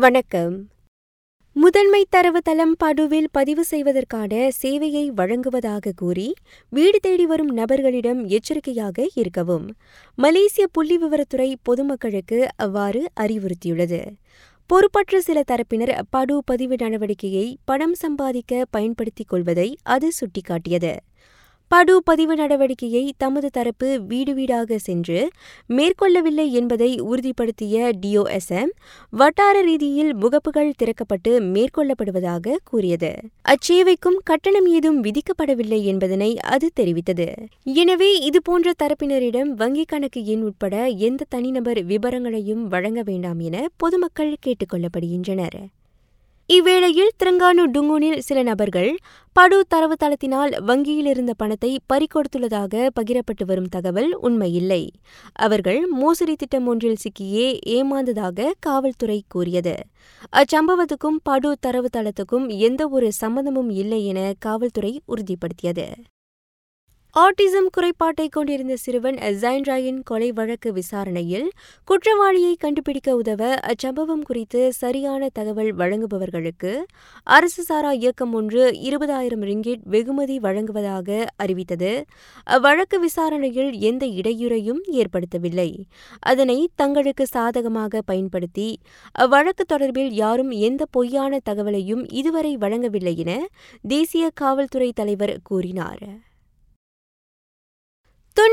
வணக்கம். முதன்மை தரவுத்தளம் படுவில் பதிவு செய்வதற்கான சேவையை வழங்குவதாக கூறி வீடு தேடி வரும் நபர்களிடம் எச்சரிக்கையாக இருக்கவும். மலேசிய புள்ளிவிவரத்துறை பொதுமக்களுக்கு அவ்வாறு அறிவுறுத்தியுள்ளது. பொறுப்பற்ற சில தரப்பினர் படு பதிவு நடவடிக்கையை பணம் சம்பாதிக்க பயன்படுத்திக் கொள்வதை அது சுட்டிக்காட்டியது. படு பதிவு நடவடிக்கையை தமது தரப்பு வீடு வீடாக சென்று மேற்கொள்ளவில்லை என்பதை உறுதிப்படுத்திய டிஓஎஸ்எம் வட்டார ரீதியில் முகப்புகள் திறக்கப்பட்டு மேற்கொள்ளப்படுவதாக கூறியது. அச்சேவைக்கும் கட்டணம் ஏதும் விதிக்கப்படவில்லை என்பதனை அது தெரிவித்தது. எனவே இதுபோன்ற தரப்பினரிடம் வங்கிக் கணக்கு எண் உட்பட எந்த தனிநபர் விவரங்களையும் வழங்க வேண்டாம் என பொதுமக்கள் கேட்டுக்கொள்ளப்படுகின்றனர் இவ்வேளையில் திருங்கானு டுங்குனில் சில நபர்கள் படு தரவுத்தளத்தினால் வங்கியில் இருந்த பணத்தை பறிகொடுத்துள்ளதாக பகிரப்பட்டு வரும் தகவல் உண்மையில்லை. அவர்கள் மோசடி திட்டம் ஒன்றில் சிக்கியே ஏமாந்ததாக காவல்துறை கூறியது. அச்சம்பவத்துக்கும் படு தரவுத்தளத்துக்கும் எந்தவொரு ஒரு சம்பந்தமும் இல்லை என காவல்துறை உறுதிப்படுத்தியது. ஆட்டிசம் குறைபாட்டை கொண்டிருந்த சிறுவன் ஜைன் ராயின் கொலை வழக்கு விசாரணையில் குற்றவாளியை கண்டுபிடிக்க உதவ அச்சம்பவம் குறித்து சரியான தகவல் வழங்குபவர்களுக்கு அரசு சாரா இயக்கம் ஒன்று இருபதாயிரம் ரிங்கிட் வெகுமதி வழங்குவதாக அறிவித்தது. அவ்வழக்கு விசாரணையில் எந்த இடையூறையும் ஏற்படுத்தவில்லை. அதனை தங்களுக்கு சாதகமாக பயன்படுத்தி அவ்வழக்கு தொடர்பில் யாரும் எந்த பொய்யான தகவலையும் இதுவரை வழங்கவில்லை என தேசிய காவல்துறை தலைவர் கூறினார்.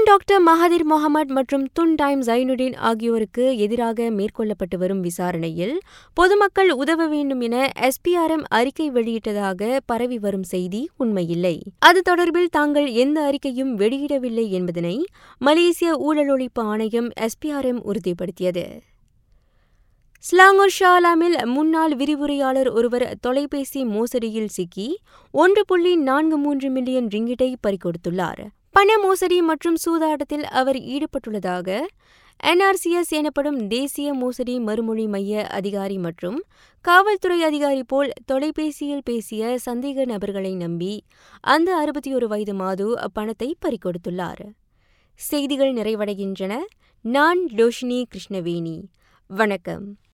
துன் டாக்டர் மஹதிர் முகமது மற்றும் துன் டைம் ஜைனுடீன் ஆகியோருக்கு எதிராக மேற்கொள்ளப்பட்டு வரும் விசாரணையில் பொதுமக்கள் உதவ வேண்டும் என எஸ்பிஆர்எம் அறிக்கை வெளியிட்டதாக பரவி வரும் செய்தி உண்மையில்லை. அது தொடர்பில் தாங்கள் எந்த அறிக்கையும் வெளியிடவில்லை என்பதனை மலேசிய ஊழல் ஒழிப்பு ஆணையம் எஸ்பிஆர்எம் உறுதிப்படுத்தியது. ஸ்லாங்கூர் ஷாலாமில் முன்னாள் விரிவுரையாளர் ஒருவர் தொலைபேசி மோசடியில் சிக்கி ஒன்று புள்ளி நான்கு மூன்று மில்லியன் ரிங்கிட்டை பறிகொடுத்துள்ளார். பண மோசடி மற்றும் சூதாட்டத்தில் அவர் ஈடுபட்டுள்ளதாக என்ஆர்சிஎஸ் எனப்படும் தேசிய மோசடி மறுமொழி மைய அதிகாரி மற்றும் காவல்துறை அதிகாரி போல் தொலைபேசியில் பேசிய சந்தேக நபர்களை நம்பி அந்த அறுபத்தி ஒரு வயது மாது அப்பணத்தை பறிகொடுத்துள்ளார். செய்திகள் நிறைவடைகின்றன. நான் லோஷினி கிருஷ்ணவேணி. வணக்கம்.